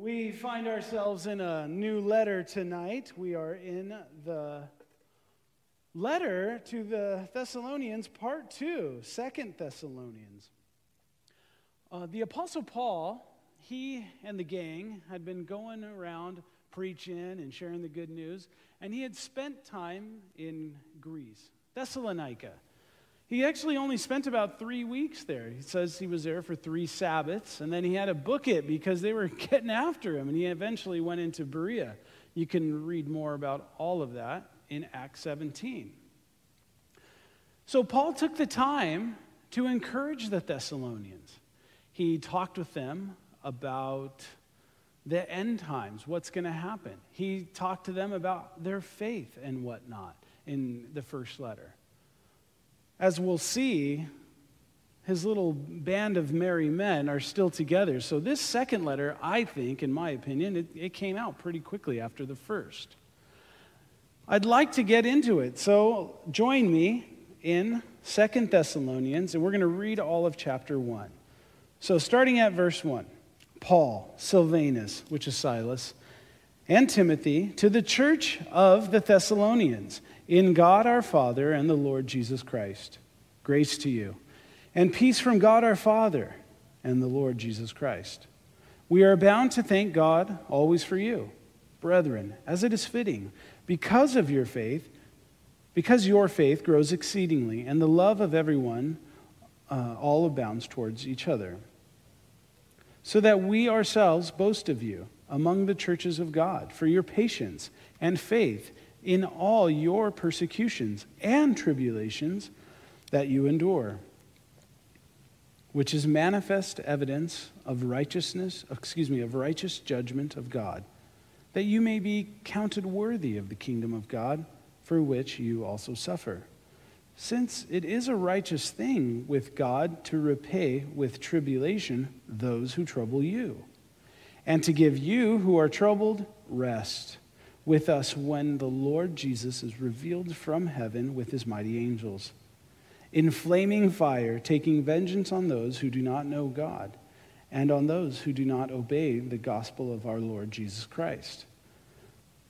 We find ourselves in a new letter tonight. We are in the letter to the Thessalonians, part two, Second Thessalonians. Uh, the Apostle Paul, he and the gang had been going around preaching and sharing the good news, and he had spent time in Greece, Thessalonica. He actually only spent about three weeks there. He says he was there for three Sabbaths, and then he had to book it because they were getting after him, and he eventually went into Berea. You can read more about all of that in Acts 17. So Paul took the time to encourage the Thessalonians. He talked with them about the end times, what's going to happen. He talked to them about their faith and whatnot in the first letter as we'll see, his little band of merry men are still together. So, this second letter, I think, in my opinion, it, it, came out pretty quickly after the first. I'd like to get into it. So, join me in Second Thessalonians, and we're going to read all of chapter 1. So, starting at verse 1 Paul, Silvanus, which is Silas, and Timothy, to the church of the Thessalonians in God our Father and the Lord Jesus Christ. Grace to you, and peace from God our Father and the Lord Jesus Christ. We are bound to thank God always for you, brethren, as it is fitting, because of your faith, because your faith grows exceedingly, and the love of everyone uh, all abounds towards each other. So that we ourselves boast of you among the churches of God for your patience and faith in all your persecutions and tribulations that you endure, which is manifest evidence of righteousness, excuse me, of righteous judgment of God, that you may be counted worthy of the kingdom of God, for which you also suffer. Since it is a righteous thing with God to repay with tribulation those who trouble you, and to give you who are troubled rest with us when the Lord Jesus is revealed from heaven with his mighty angels, in flaming fire, taking vengeance on those who do not know God and on those who do not obey the gospel of our Lord Jesus Christ.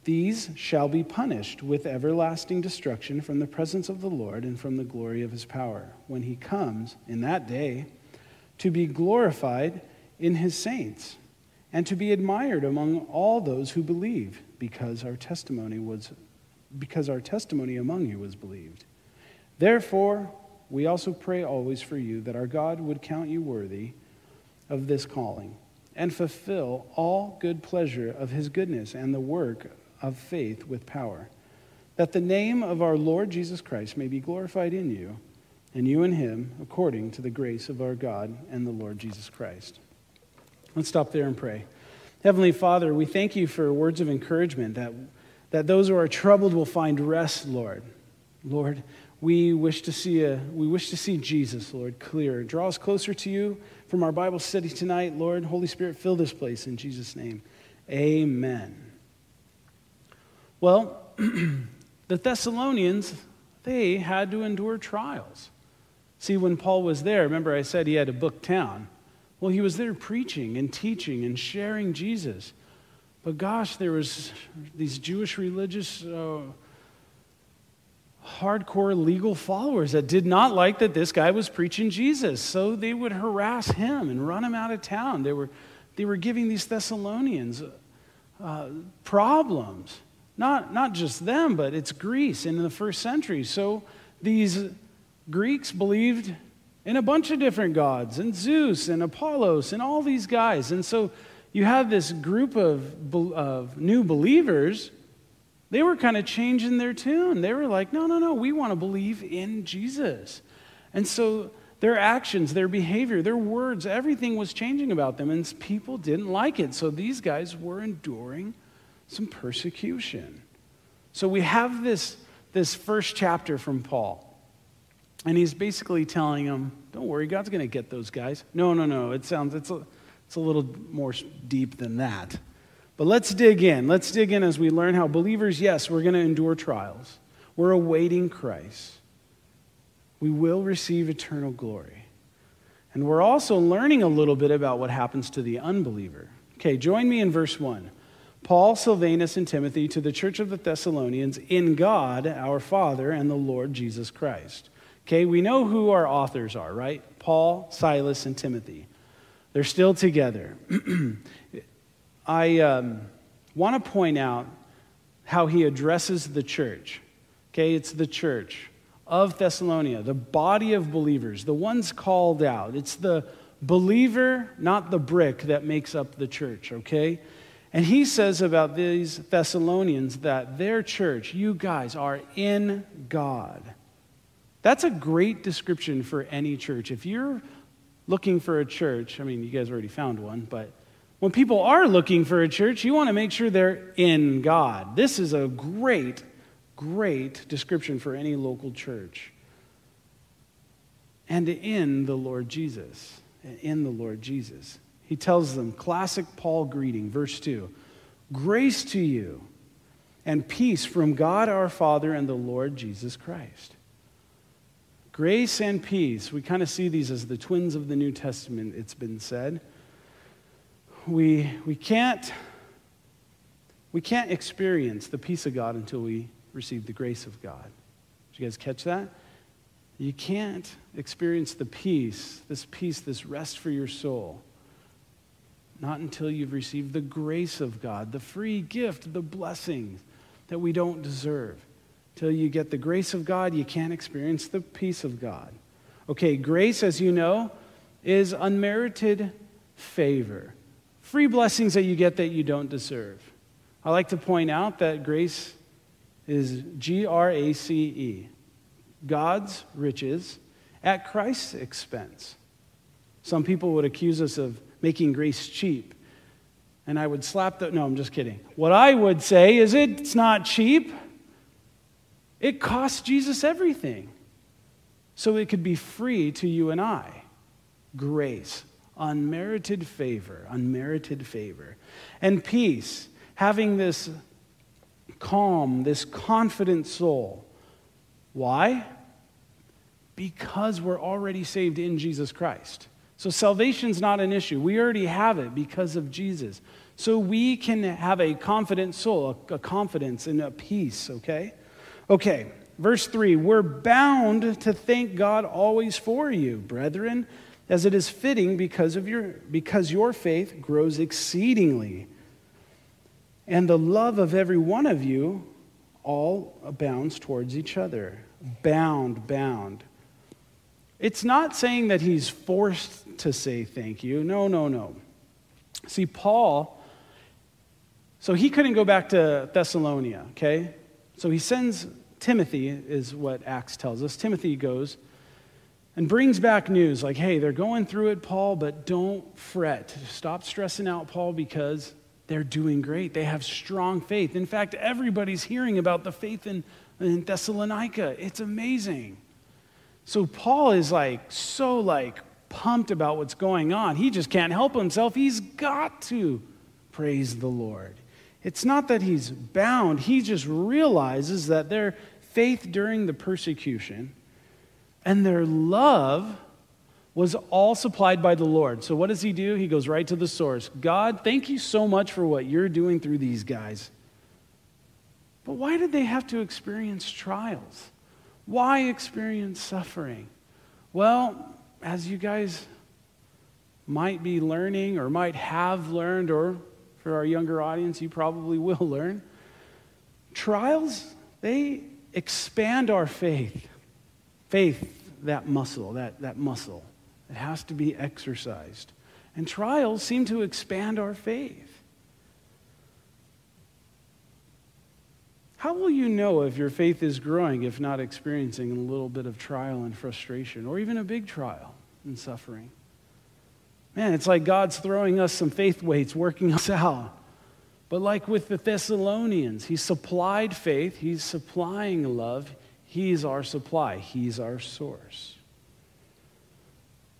These shall be punished with everlasting destruction from the presence of the Lord and from the glory of his power, when he comes in that day to be glorified in his saints and to be admired among all those who believe because our testimony was because our testimony among you was believed. Therefore, we also pray always for you that our God would count you worthy of this calling and fulfill all good pleasure of his goodness and the work of faith with power, that the name of our Lord Jesus Christ may be glorified in you and you in him according to the grace of our God and the Lord Jesus Christ. Let's stop there and pray. Heavenly Father, we thank you for words of encouragement that, that those who are troubled will find rest, Lord. Lord, we wish to see a, we wish to see Jesus, Lord, clear. Draw us closer to you from our Bible study tonight, Lord. Holy Spirit, fill this place in Jesus' name. Amen. Well, the Thessalonians, they had to endure trials. See, when Paul was there, remember I said he had a book town. Well, he was there preaching and teaching and sharing Jesus. But gosh, there was these Jewish religious uh, hardcore legal followers that did not like that this guy was preaching Jesus. So they would harass him and run him out of town. They were, they were giving these Thessalonians uh, problems. Not, not just them, but it's Greece in the first century. So these Greeks believed and a bunch of different gods, and Zeus and Apollos and all these guys. And so you have this group of, of new believers. They were kind of changing their tune. They were like, no, no, no, we want to believe in Jesus. And so their actions, their behavior, their words, everything was changing about them, and people didn't like it. So these guys were enduring some persecution. So we have this, this first chapter from Paul. And he's basically telling them, don't worry, God's going to get those guys. No, no, no. It sounds, it's a, it's a little more deep than that. But let's dig in. Let's dig in as we learn how believers, yes, we're going to endure trials. We're awaiting Christ. We will receive eternal glory. And we're also learning a little bit about what happens to the unbeliever. Okay, join me in verse 1. Paul, Silvanus, and Timothy to the church of the Thessalonians in God, our Father, and the Lord Jesus Christ. Okay, we know who our authors are, right? Paul, Silas, and Timothy. They're still together. I um, want to point out how he addresses the church. Okay, it's the church of Thessalonia, the body of believers, the ones called out. It's the believer, not the brick, that makes up the church, okay? And he says about these Thessalonians that their church, you guys, are in God. That's a great description for any church. If you're looking for a church, I mean, you guys already found one, but when people are looking for a church, you want to make sure they're in God. This is a great, great description for any local church. And in the Lord Jesus. In the Lord Jesus. He tells them, classic Paul greeting, verse 2 Grace to you and peace from God our Father and the Lord Jesus Christ. Grace and peace, we kind of see these as the twins of the New Testament, it's been said. We, we, can't, we can't experience the peace of God until we receive the grace of God. Did you guys catch that? You can't experience the peace, this peace, this rest for your soul, not until you've received the grace of God, the free gift, the blessings that we don't deserve. Till you get the grace of God, you can't experience the peace of God. Okay, grace, as you know, is unmerited favor. Free blessings that you get that you don't deserve. I like to point out that grace is G R A C E, God's riches at Christ's expense. Some people would accuse us of making grace cheap. And I would slap the, no, I'm just kidding. What I would say is it's not cheap. It cost Jesus everything. So it could be free to you and I. Grace, unmerited favor, unmerited favor. And peace, having this calm, this confident soul. Why? Because we're already saved in Jesus Christ. So salvation's not an issue. We already have it because of Jesus. So we can have a confident soul, a, confidence and a peace, okay? Okay, verse 3 We're bound to thank God always for you, brethren, as it is fitting because, of your, because your faith grows exceedingly. And the love of every one of you all abounds towards each other. Bound, bound. It's not saying that he's forced to say thank you. No, no, no. See, Paul, so he couldn't go back to Thessalonia, okay? So he sends Timothy, is what Acts tells us. Timothy goes and brings back news like, hey, they're going through it, Paul, but don't fret. Stop stressing out, Paul, because they're doing great. They have strong faith. In fact, everybody's hearing about the faith in, in Thessalonica. It's amazing. So Paul is like so like pumped about what's going on. He just can't help himself. He's got to praise the Lord. It's not that he's bound, he just realizes that their faith during the persecution and their love was all supplied by the Lord. So what does he do? He goes right to the source. God, thank you so much for what you're doing through these guys. But why did they have to experience trials? Why experience suffering? Well, as you guys might be learning or might have learned, or for our younger audience, you probably will learn, trials, they expand our faith. Faith, that muscle, that, that muscle. It has to be exercised. And trials seem to expand our faith. How will you know if your faith is growing if not experiencing a little bit of trial and frustration, or even a big trial and suffering? Man, it's like God's throwing us some faith weights, working us out. But like with the Thessalonians, He supplied faith, He's supplying love, He's our supply, He's our source.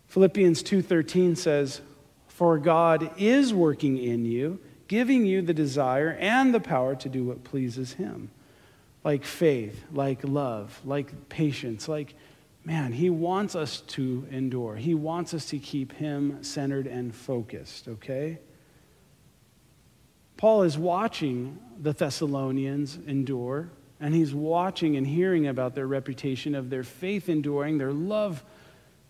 Philippians 2:13 says, "For God is working in you giving you the desire and the power to do what pleases Him. Like faith, like love, like patience, like, man, He wants us to endure. He wants us to keep Him centered and focused, okay? Paul is watching the Thessalonians endure, and he's watching and hearing about their reputation of their faith enduring, their love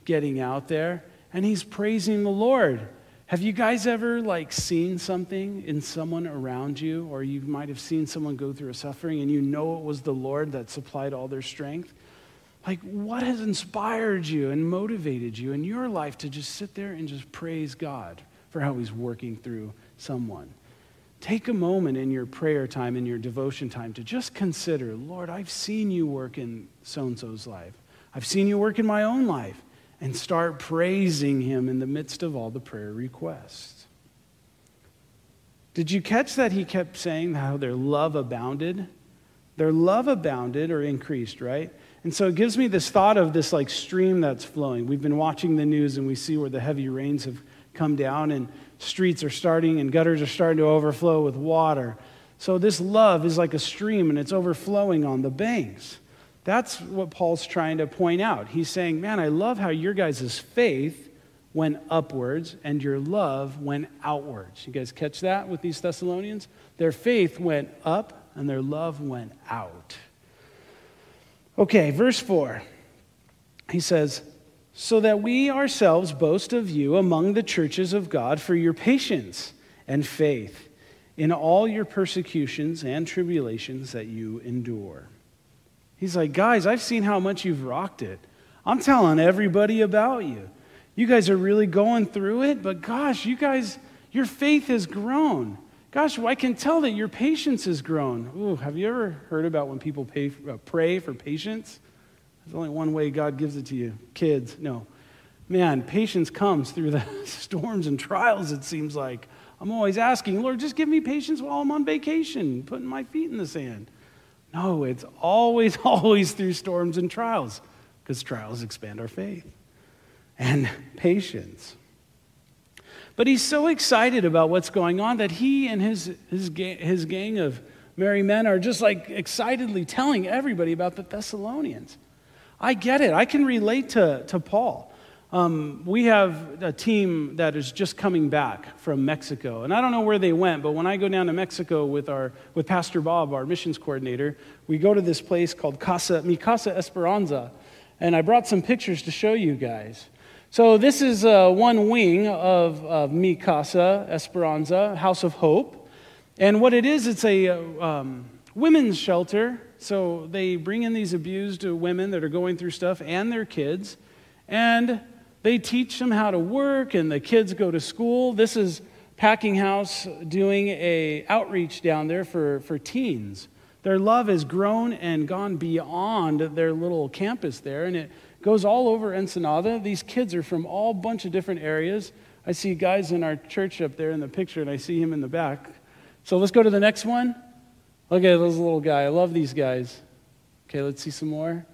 getting out there, and he's praising the Lord. Have you guys ever like seen something in someone around you or you might have seen someone go through a suffering and you know it was the Lord that supplied all their strength? Like what has inspired you and motivated you in your life to just sit there and just praise God for how he's working through someone? Take a moment in your prayer time, in your devotion time, to just consider Lord, I've seen you work in so and so's life. I've seen you work in my own life. And start praising Him in the midst of all the prayer requests. Did you catch that he kept saying how their love abounded? Their love abounded or increased, right? And so it gives me this thought of this like stream that's flowing. We've been watching the news and we see where the heavy rains have come down and streets are starting and gutters are starting to overflow with water. So this love is like a stream and it's overflowing on the banks. That's what Paul's trying to point out. He's saying, Man, I love how your guys' faith went upwards and your love went outwards. You guys catch that with these Thessalonians? Their faith went up and their love went out. Okay, verse 4. He says, so that we ourselves boast of you among the churches of God for your patience and faith in all your persecutions and tribulations that you endure. He's like, guys, I've seen how much you've rocked it. I'm telling everybody about you. You guys are really going through it, but gosh, you guys, your faith has grown. Gosh, well, I can tell that your patience has grown. Ooh, have you ever heard about when people pay, uh, pray for patience? There's only one way God gives it to you kids. No. Man, patience comes through the storms and trials, it seems like. I'm always asking, Lord, just give me patience while I'm on vacation, putting my feet in the sand. No, it's always, always through storms and trials, because trials expand our faith and patience. But he's so excited about what's going on that he and his, his, his gang of merry men are just like excitedly telling everybody about the Thessalonians. I get it. I can relate to, to Paul. Um, we have a team that is just coming back from Mexico. And I don't know where they went, but when I go down to Mexico with, our, with Pastor Bob, our missions coordinator, we go to this place called Casa, Mi Casa Esperanza. And I brought some pictures to show you guys. So this is uh, one wing of, of Mi Casa Esperanza, House of Hope. And what it is, it's a um, women's shelter so they bring in these abused women that are going through stuff and their kids, and they teach them how to work, and the kids go to school. This is Packinghouse doing a outreach down there for, for teens. Their love has grown and gone beyond their little campus there, and it goes all over Ensenada. These kids are from all bunch of different areas. I see guys in our church up there in the picture, and I see him in the back. So let's go to the next one. Look at this little guy. I love these guys. Okay, let's see some more.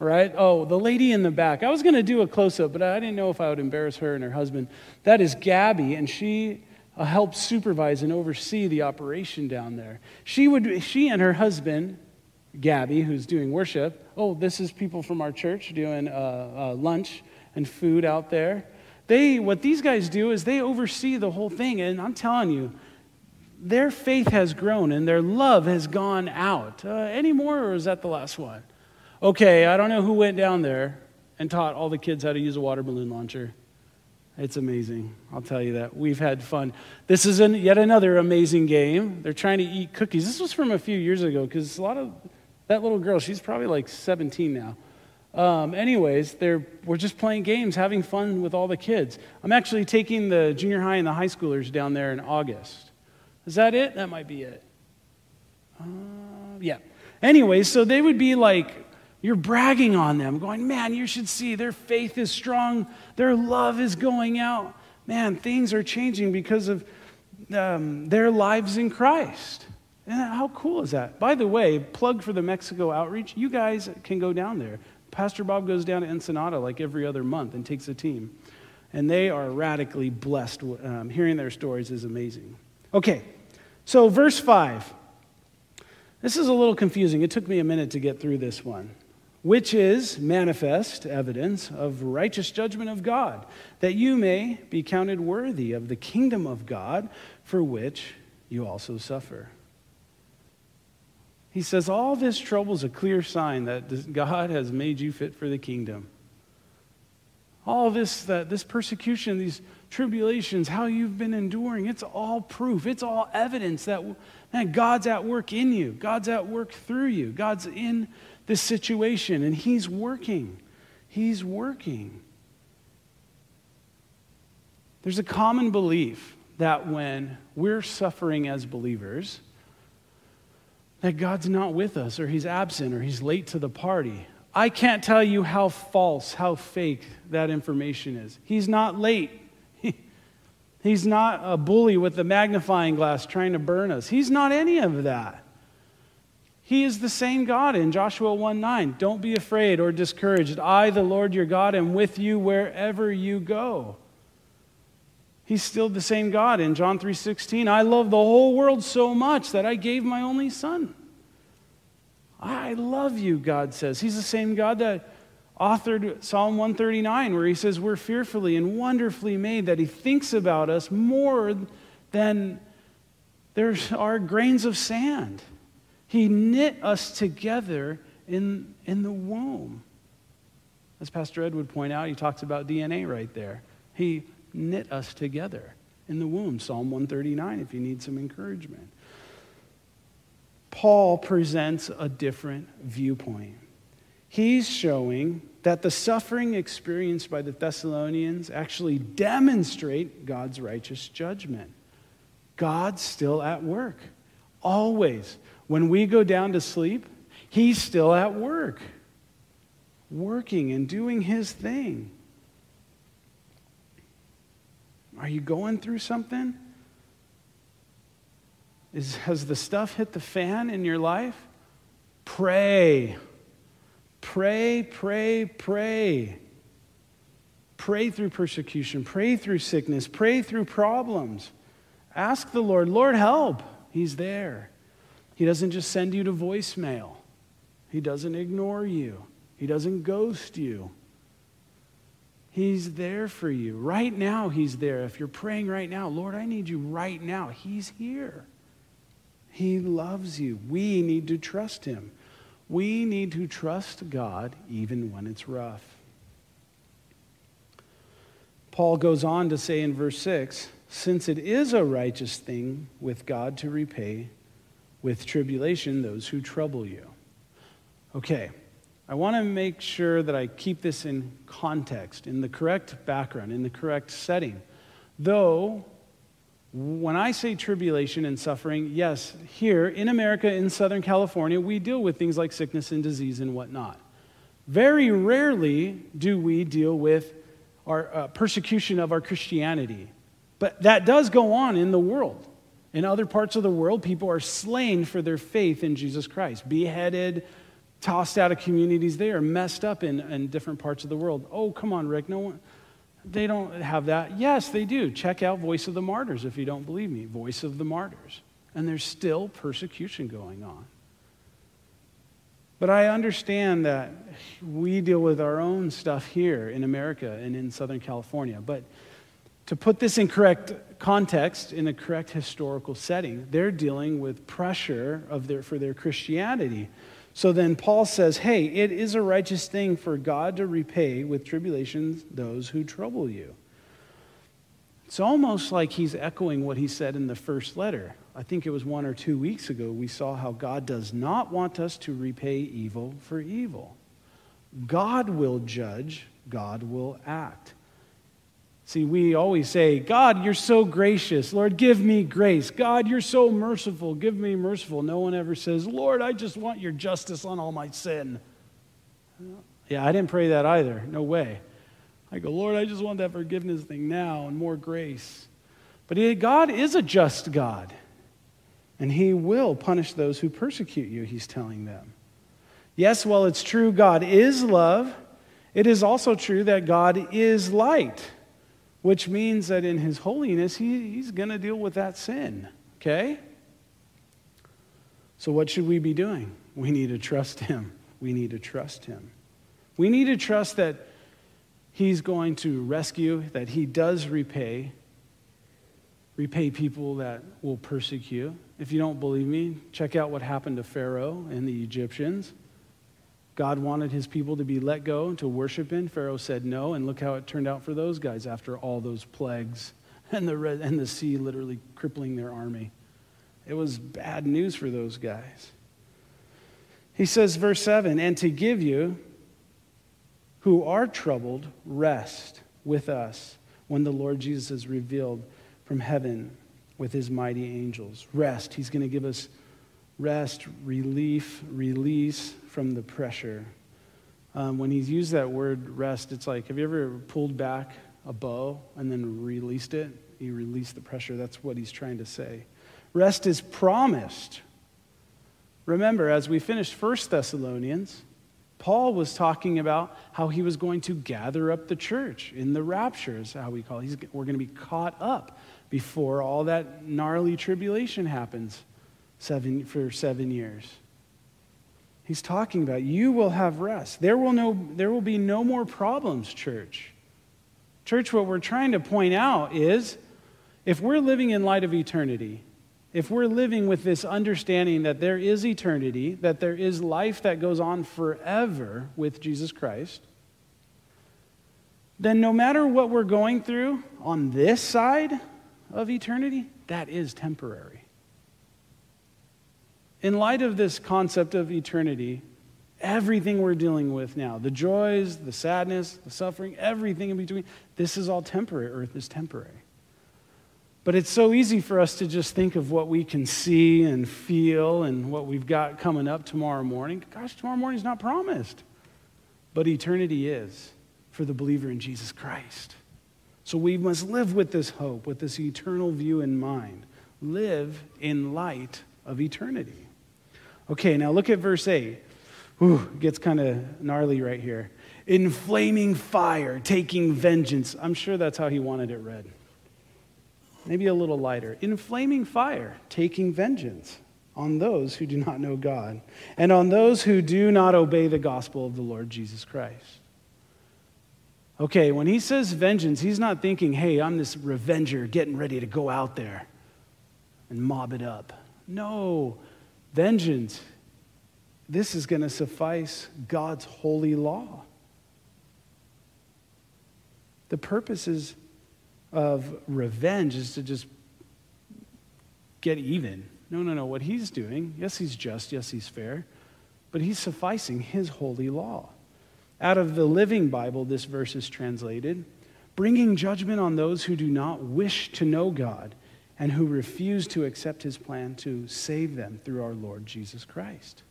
All right. Oh, the lady in the back. I was going to do a close up, but I didn't know if I would embarrass her and her husband. That is Gabby, and she uh, helps supervise and oversee the operation down there. She would. She and her husband, Gabby, who's doing worship. Oh, this is people from our church doing uh, uh, lunch and food out there. They, what these guys do is they oversee the whole thing, and I'm telling you, their faith has grown and their love has gone out. Uh, any more, or is that the last one? Okay, I don't know who went down there and taught all the kids how to use a water balloon launcher. It's amazing. I'll tell you that. We've had fun. This is an, yet another amazing game. They're trying to eat cookies. This was from a few years ago because a lot of that little girl, she's probably like 17 now. Um, anyways, we're just playing games, having fun with all the kids. I'm actually taking the junior high and the high schoolers down there in August. Is that it? That might be it. Uh, yeah. Anyway, so they would be like, you're bragging on them, going, man, you should see their faith is strong, their love is going out. Man, things are changing because of um, their lives in Christ. And how cool is that? By the way, plug for the Mexico outreach, you guys can go down there. Pastor Bob goes down to Ensenada like every other month and takes a team. And they are radically blessed. Um, hearing their stories is amazing. Okay, so verse 5. This is a little confusing. It took me a minute to get through this one. Which is manifest evidence of righteous judgment of God, that you may be counted worthy of the kingdom of God for which you also suffer. He says, All this trouble is a clear sign that God has made you fit for the kingdom. All this, that, this persecution, these tribulations, how you've been enduring, it's all proof. It's all evidence that man, God's at work in you. God's at work through you. God's in this situation, and He's working. He's working. There's a common belief that when we're suffering as believers, that God's not with us, or He's absent, or He's late to the party. I can't tell you how false, how fake that information is. He's not late. He's not a bully with the magnifying glass trying to burn us. He's not any of that. He is the same God in Joshua 1 9. Don't be afraid or discouraged. I, the Lord your God, am with you wherever you go. He's still the same God in John 3:16. I love the whole world so much that I gave my only son. I love you, God says. He's the same God that authored Psalm 139 where he says we're fearfully and wonderfully made that he thinks about us more than there are grains of sand. He knit us together in, in the womb. As Pastor Ed would point out, he talks about DNA right there. He knit us together in the womb. Psalm 139, if you need some encouragement. Paul presents a different viewpoint. He's showing that the suffering experienced by the Thessalonians actually demonstrate God's righteous judgment. God's still at work, always. When we go down to sleep, He's still at work, working and doing His thing. Are you going through something? Is, has the stuff hit the fan in your life? Pray. Pray, pray, pray. Pray through persecution, pray through sickness, pray through problems. Ask the Lord, Lord, help. He's there. He doesn't just send you to voicemail, He doesn't ignore you, He doesn't ghost you. He's there for you. Right now, He's there. If you're praying right now, Lord, I need you right now, He's here. He loves you. We need to trust Him. We need to trust God even when it's rough. Paul goes on to say in verse 6 since it is a righteous thing with God to repay with tribulation those who trouble you. Okay, I want to make sure that I keep this in context, in the correct background, in the correct setting. Though, when I say tribulation and suffering, yes, here in America, in Southern California, we deal with things like sickness and disease and whatnot. Very rarely do we deal with our uh, persecution of our Christianity. But that does go on in the world. In other parts of the world, people are slain for their faith in Jesus Christ, beheaded, tossed out of communities. They are messed up in, in different parts of the world. Oh, come on, Rick. No one, they don't have that. Yes, they do. Check out Voice of the Martyrs if you don't believe me. Voice of the Martyrs. And there's still persecution going on. But I understand that we deal with our own stuff here in America and in Southern California. But to put this in correct context, in a correct historical setting, they're dealing with pressure of their, for their Christianity. So then Paul says, hey, it is a righteous thing for God to repay with tribulations those who trouble you. It's almost like he's echoing what he said in the first letter. I think it was one or two weeks ago, we saw how God does not want us to repay evil for evil. God will judge, God will act. See, we always say, God, you're so gracious. Lord, give me grace. God, you're so merciful. Give me merciful. No one ever says, Lord, I just want your justice on all my sin. Yeah, I didn't pray that either. No way. I go, Lord, I just want that forgiveness thing now and more grace. But God is a just God, and he will punish those who persecute you, he's telling them. Yes, while it's true God is love, it is also true that God is light which means that in his holiness, he, he's going to deal with that sin. Okay? So, what should we be doing? We need to trust him. We need to trust him. We need to trust that he's going to rescue, that he does repay, repay people that will persecute. If you don't believe me, check out what happened to Pharaoh and the Egyptians. God wanted his people to be let go and to worship in. Pharaoh said no, and look how it turned out for those guys after all those plagues and the, red, and the sea literally crippling their army. It was bad news for those guys. He says, verse 7 and to give you who are troubled rest with us when the Lord Jesus is revealed from heaven with his mighty angels. Rest. He's going to give us rest, relief, release from the pressure. Um, when he's used that word rest, it's like have you ever pulled back a bow and then released it? You release the pressure. That's what he's trying to say. Rest is promised. Remember, as we finished First Thessalonians, Paul was talking about how he was going to gather up the church in the rapture, is how we call it. He's, we're going to be caught up before all that gnarly tribulation happens seven, for seven years. He's talking about you will have rest. There will, no, there will be no more problems, church. Church, what we're trying to point out is if we're living in light of eternity, if we're living with this understanding that there is eternity, that there is life that goes on forever with Jesus Christ, then no matter what we're going through on this side of eternity, that is temporary. In light of this concept of eternity, everything we're dealing with now, the joys, the sadness, the suffering, everything in between, this is all temporary. Earth is temporary. But it's so easy for us to just think of what we can see and feel and what we've got coming up tomorrow morning. Gosh, tomorrow morning's not promised. But eternity is for the believer in Jesus Christ. So we must live with this hope, with this eternal view in mind. Live in light of eternity. Okay, now look at verse 8. Ooh, it gets kind of gnarly right here. In flaming fire, taking vengeance. I'm sure that's how he wanted it read maybe a little lighter, in flaming fire, taking vengeance on those who do not know God and on those who do not obey the gospel of the Lord Jesus Christ. Okay, when he says vengeance, he's not thinking, hey, I'm this revenger getting ready to go out there and mob it up. No, vengeance, this is going to suffice God's holy law. The purpose is of revenge is to just get even. No, no, no. What he's doing, yes, he's just, yes, he's fair, but he's sufficing his holy law. Out of the Living Bible, this verse is translated bringing judgment on those who do not wish to know God and who refuse to accept his plan to save them through our Lord Jesus Christ.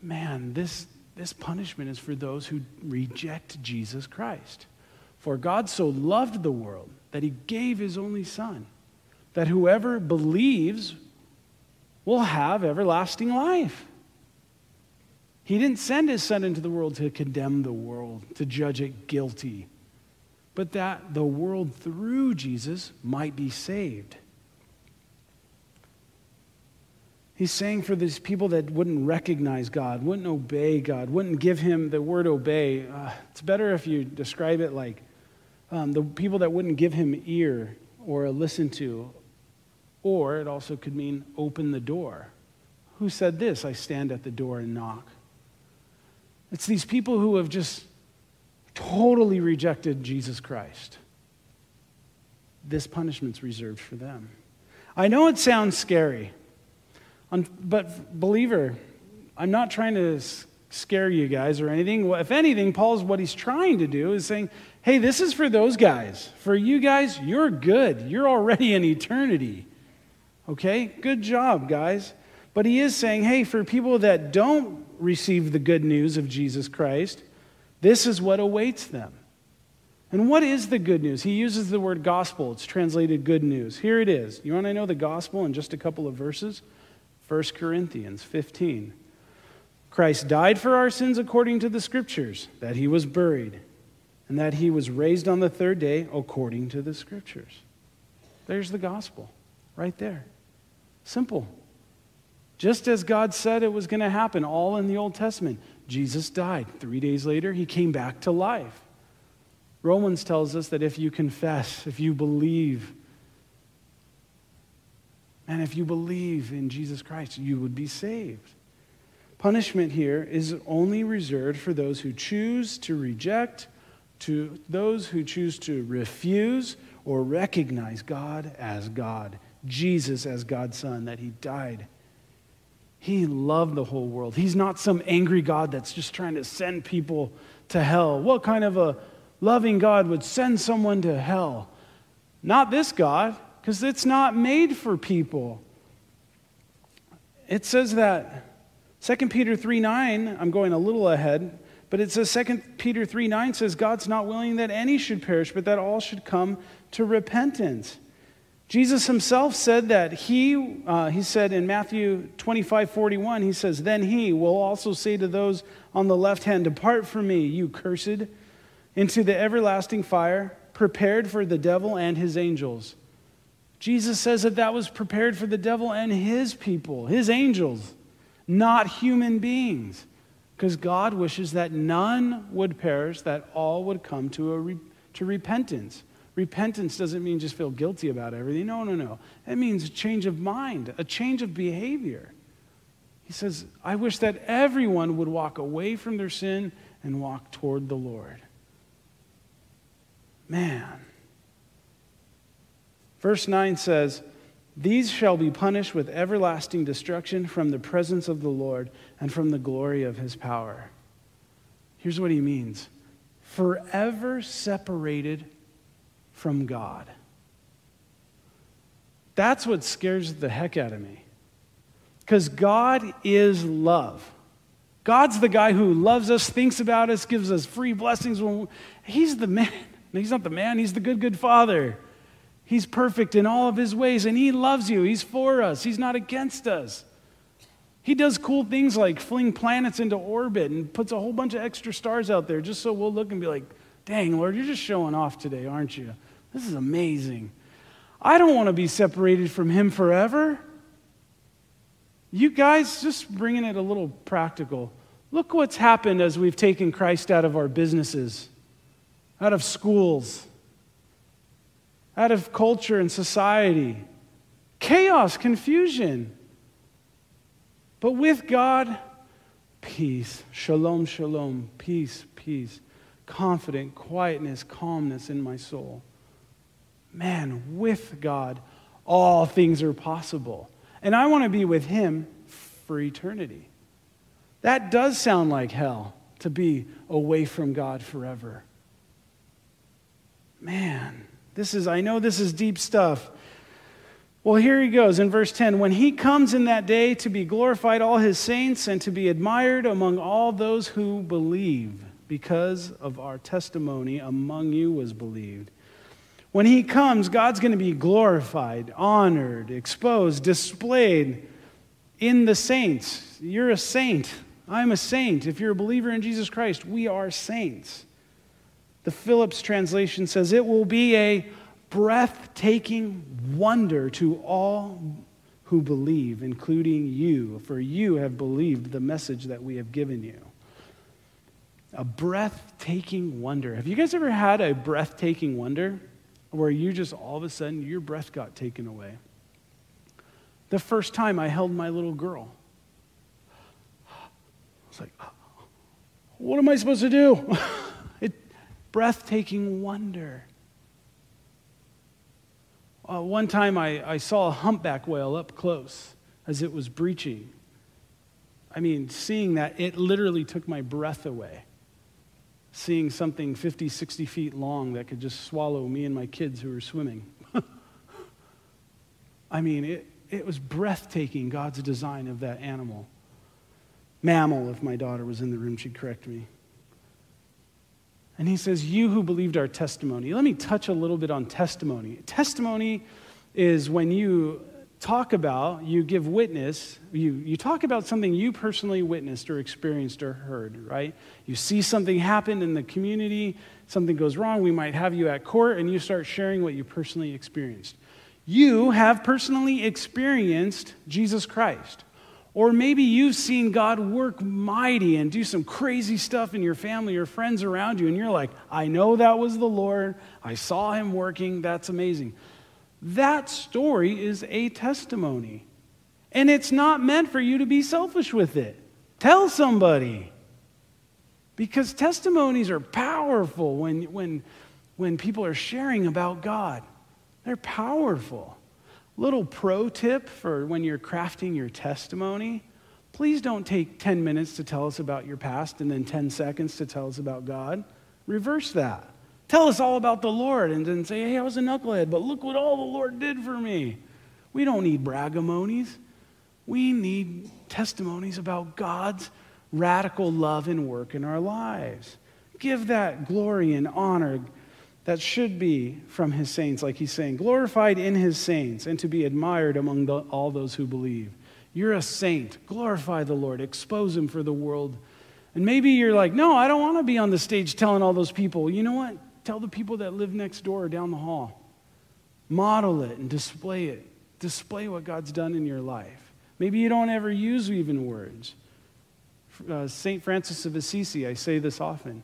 Man, this, this punishment is for those who reject Jesus Christ. For God so loved the world that he gave his only Son, that whoever believes will have everlasting life. He didn't send his Son into the world to condemn the world, to judge it guilty, but that the world through Jesus might be saved. He's saying for these people that wouldn't recognize God, wouldn't obey God, wouldn't give him the word obey, uh, it's better if you describe it like um, the people that wouldn't give him ear or listen to, or it also could mean open the door. Who said this? I stand at the door and knock. It's these people who have just totally rejected Jesus Christ. This punishment's reserved for them. I know it sounds scary, but believer, I'm not trying to scare you guys or anything. If anything, Paul's what he's trying to do is saying, hey, this is for those guys. For you guys, you're good. You're already in eternity. Okay? Good job, guys. But he is saying, hey, for people that don't receive the good news of Jesus Christ, this is what awaits them. And what is the good news? He uses the word gospel. It's translated good news. Here it is. You want to know the gospel in just a couple of verses? 1 Corinthians 15. Christ died for our sins according to the scriptures, that he was buried and that he was raised on the third day according to the scriptures. There's the gospel right there. Simple. Just as God said it was going to happen, all in the Old Testament. Jesus died. Three days later, he came back to life. Romans tells us that if you confess, if you believe, and if you believe in Jesus Christ, you would be saved. Punishment here is only reserved for those who choose to reject, to those who choose to refuse or recognize God as God, Jesus as God's Son, that He died. He loved the whole world. He's not some angry God that's just trying to send people to hell. What kind of a loving God would send someone to hell? Not this God, because it's not made for people. It says that 2 Peter 3 9, I'm going a little ahead, but it says 2 Peter 3 9 says, God's not willing that any should perish, but that all should come to repentance. Jesus himself said that he, uh, he said in Matthew 25 41, he says, Then he will also say to those on the left hand, Depart from me, you cursed, into the everlasting fire, prepared for the devil and his angels. Jesus says that that was prepared for the devil and his people, his angels not human beings. Because God wishes that none would perish, that all would come to, a re- to repentance. Repentance doesn't mean just feel guilty about everything. No, no, no. It means a change of mind, a change of behavior. He says, I wish that everyone would walk away from their sin and walk toward the Lord. Man. Verse 9 says, these shall be punished with everlasting destruction from the presence of the Lord and from the glory of his power. Here's what he means forever separated from God. That's what scares the heck out of me. Because God is love. God's the guy who loves us, thinks about us, gives us free blessings. When he's the man. He's not the man, he's the good, good father. He's perfect in all of his ways, and He loves you. He's for us, He's not against us. He does cool things like fling planets into orbit and puts a whole bunch of extra stars out there just so we'll look and be like, dang, Lord, you're just showing off today, aren't you? This is amazing. I don't want to be separated from Him forever. You guys, just bringing it a little practical. Look what's happened as we've taken Christ out of our businesses, out of schools, out of culture and society. Chaos, confusion. But with God, peace. Shalom, shalom. Peace, peace. Confident, quietness, calmness in my soul. Man, with God, all things are possible. And I want to be with Him for eternity. That does sound like hell to be away from God forever. Man. This is, I know this is deep stuff. Well, here he goes in verse 10 When he comes in that day to be glorified, all his saints, and to be admired among all those who believe, because of our testimony among you was believed. When he comes, God's going to be glorified, honored, exposed, displayed in the saints. You're a saint. I'm a saint. If you're a believer in Jesus Christ, we are saints. The Phillips translation says, It will be a breathtaking wonder to all who believe, including you, for you have believed the message that we have given you. A breathtaking wonder. Have you guys ever had a breathtaking wonder where you just all of a sudden your breath got taken away? The first time I held my little girl, I was like, what am I supposed to do? It, breathtaking wonder. Uh, one time I, I saw a humpback whale up close as it was breaching. I mean, seeing that, it literally took my breath away. Seeing something 50, 60 feet long that could just swallow me and my kids who were swimming. I mean, it, it was breathtaking, God's design of that animal. Mammal, if my daughter was in the room, she'd correct me. And he says, You who believed our testimony. Let me touch a little bit on testimony. Testimony is when you talk about, you give witness, you, you talk about something you personally witnessed or experienced or heard, right? You see something happen in the community, something goes wrong, we might have you at court, and you start sharing what you personally experienced. You have personally experienced Jesus Christ, Or maybe you've seen God work mighty and do some crazy stuff in your family or friends around you, and you're like, I know that was the Lord. I saw him working. That's amazing. That story is a testimony. And it's not meant for you to be selfish with it. Tell somebody. Because testimonies are powerful when, when, when people are sharing about God. They're powerful. Little pro tip for when you're crafting your testimony please don't take 10 minutes to tell us about your past and then 10 seconds to tell us about God. Reverse that. Tell us all about the Lord and then say, hey, I was a knucklehead, but look what all the Lord did for me. We don't need bragamonies. We need testimonies about God's radical love and work in our lives. Give that glory and honor that should be from his saints, like he's saying, glorified in his saints and to be admired among the, all those who believe. You're a saint. Glorify the Lord, expose him for the world. And maybe you're like, no, I don't want to be on the stage telling all those people. You know what? Tell the people that live next door or down the hall. Model it and display it. Display what God's done in your life. Maybe you don't ever use even words. Uh, St. Francis of Assisi, I say this often.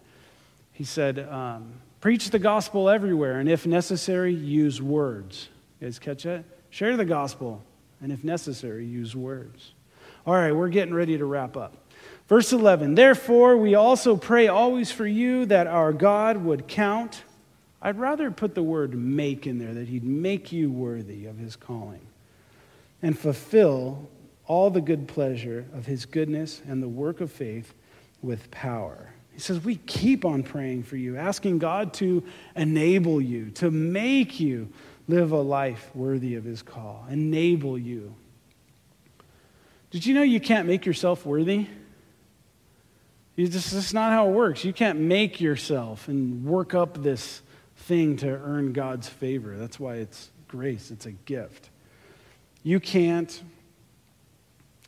He said, um, Preach the gospel everywhere, and if necessary, use words. You guys catch that? Share the gospel, and if necessary, use words. All right, we're getting ready to wrap up. Verse 11 Therefore, we also pray always for you that our God would count. I'd rather put the word make in there, that he'd make you worthy of his calling and fulfill all the good pleasure of his goodness and the work of faith with power. He says, We keep on praying for you, asking God to enable you, to make you live a life worthy of his call, enable you. Did you know you can't make yourself worthy? You just, not how it works. You can't make yourself and work up this thing to earn God's favor. That's why it's grace, it's a gift. You can't,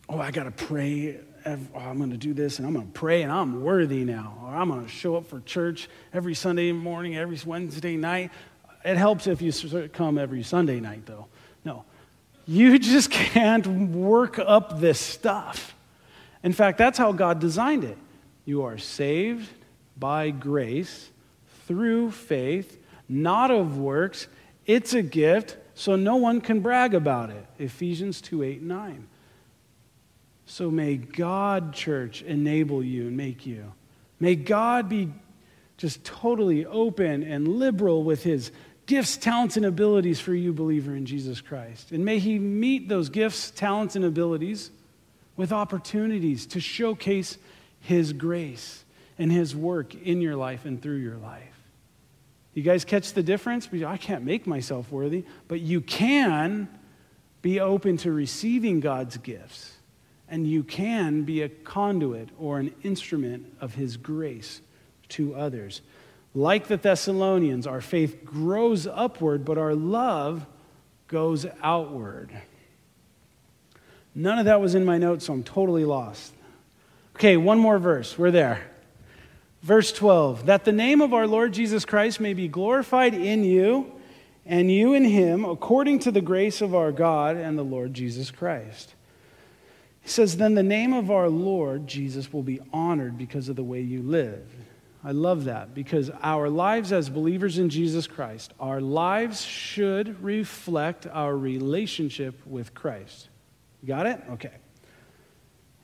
oh, I got to pray. Oh, I'm going to do this and I'm going to pray and I'm worthy now. Or I'm going to show up for church every Sunday morning, every Wednesday night. It helps if you come every Sunday night, though. No. You just can't work up this stuff. In fact, that's how God designed it. You are saved by grace through faith, not of works. It's a gift, so no one can brag about it. Ephesians 2 8 9. So may God, church, enable you and make you. May God be just totally open and liberal with his gifts, talents, and abilities for you, believer in Jesus Christ. And may he meet those gifts, talents, and abilities with opportunities to showcase his grace and His work in your life and through your life. You guys catch the difference? I can't make myself worthy, but you can be open to receiving God's gifts, and you can be a conduit or an instrument of His grace to others. Like the Thessalonians, our faith grows upward, but our love goes outward. None of that was in my notes, so I'm totally lost. Okay, one more verse. We're there. Verse 12 that the name of our Lord Jesus Christ may be glorified in you and you in him according to the grace of our God and the Lord Jesus Christ. He says, Then the name of our Lord Jesus will be honored because of the way you live. I love that because our lives as believers in Jesus Christ, our lives should reflect our relationship with Christ. got it? Okay.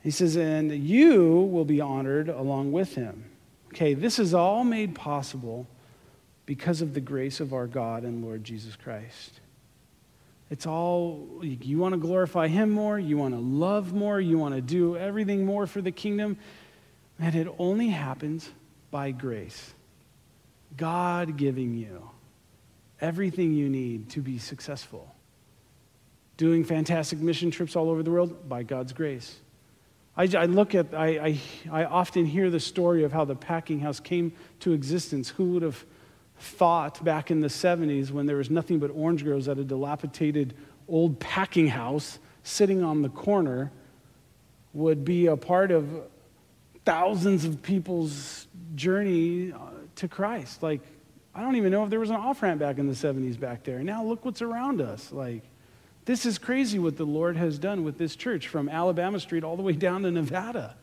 He says, and you will be honored along with him. Okay, this is all made possible because of the grace of our God and Lord Jesus Christ. It's all, you want to glorify him more, you want to love more, you want to do everything more for the kingdom, and it only happens by grace. God giving you everything you need to be successful. Doing fantastic mission trips all over the world by God's grace I, I look at, I, I, I often hear the story of how the packing house came to existence. Who would have thought back in the 70s when there was nothing but orange groves at a dilapidated old packing house sitting on the corner would be a part of thousands of people's journey uh, to Christ. Like, I don't even know if there was an off ramp back in the 70s back there. Now look what's around us. Like, This is crazy what the Lord has done with this church from Alabama Street all the way down to Nevada.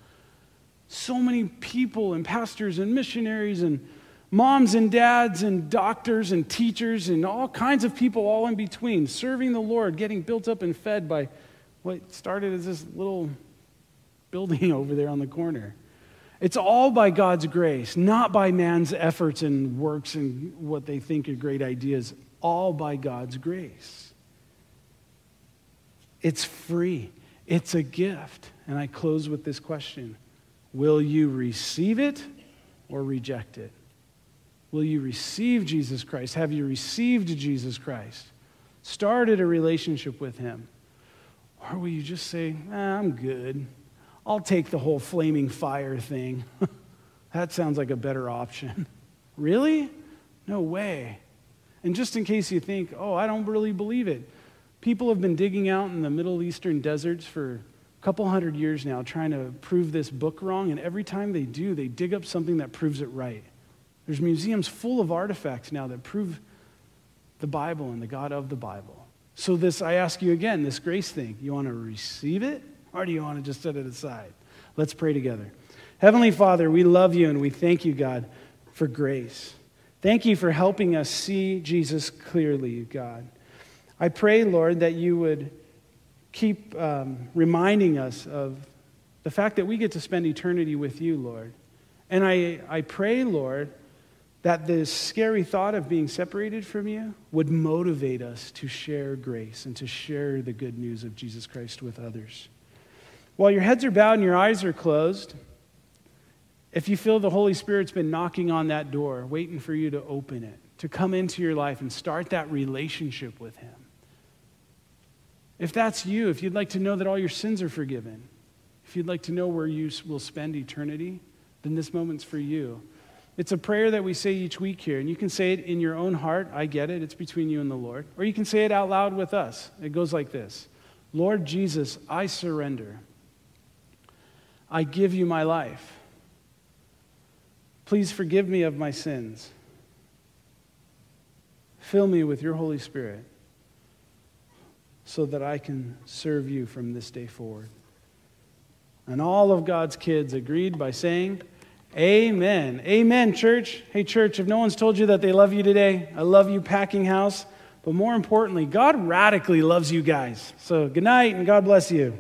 So many people and pastors and missionaries and moms and dads and doctors and teachers and all kinds of people all in between serving the Lord, getting built up and fed by what started as this little building over there on the corner. It's all by God's grace, not by man's efforts and works and what they think are great ideas, all by God's grace. It's free, it's a gift. And I close with this question Will you receive it or reject it? Will you receive Jesus Christ? Have you received Jesus Christ? Started a relationship with Him? Or will you just say, ah, I'm good. I'll take the whole flaming fire thing. that sounds like a better option. really? No way. And just in case you think, oh, I don't really believe it, people have been digging out in the Middle Eastern deserts for a couple hundred years now trying to prove this book wrong, and every time they do, they dig up something that proves it right. There's museums full of artifacts now that prove the Bible and the God of the Bible. So, this, I ask you again, this grace thing, you want to receive it or do you want to just set it aside? Let's pray together. Heavenly Father, we love you and we thank you, God, for grace. Thank you for helping us see Jesus clearly, God. I pray, Lord, that you would keep um, reminding us of the fact that we get to spend eternity with you, Lord. And I, I pray, Lord, that this scary thought of being separated from you would motivate us to share grace and to share the good news of Jesus Christ with others. While your heads are bowed and your eyes are closed, if you feel the Holy Spirit's been knocking on that door, waiting for you to open it, to come into your life and start that relationship with Him, if that's you, if you'd like to know that all your sins are forgiven, if you'd like to know where you will spend eternity, then this moment's for you. It's a prayer that we say each week here, and you can say it in your own heart. I get it, it's between you and the Lord. Or you can say it out loud with us. It goes like this Lord Jesus, I surrender. I give you my life. Please forgive me of my sins. Fill me with your Holy Spirit so that I can serve you from this day forward. And all of God's kids agreed by saying, Amen. Amen, church. Hey, church, if no one's told you that they love you today, I love you, Packinghouse. But more importantly, God radically loves you guys. So good night and God bless you.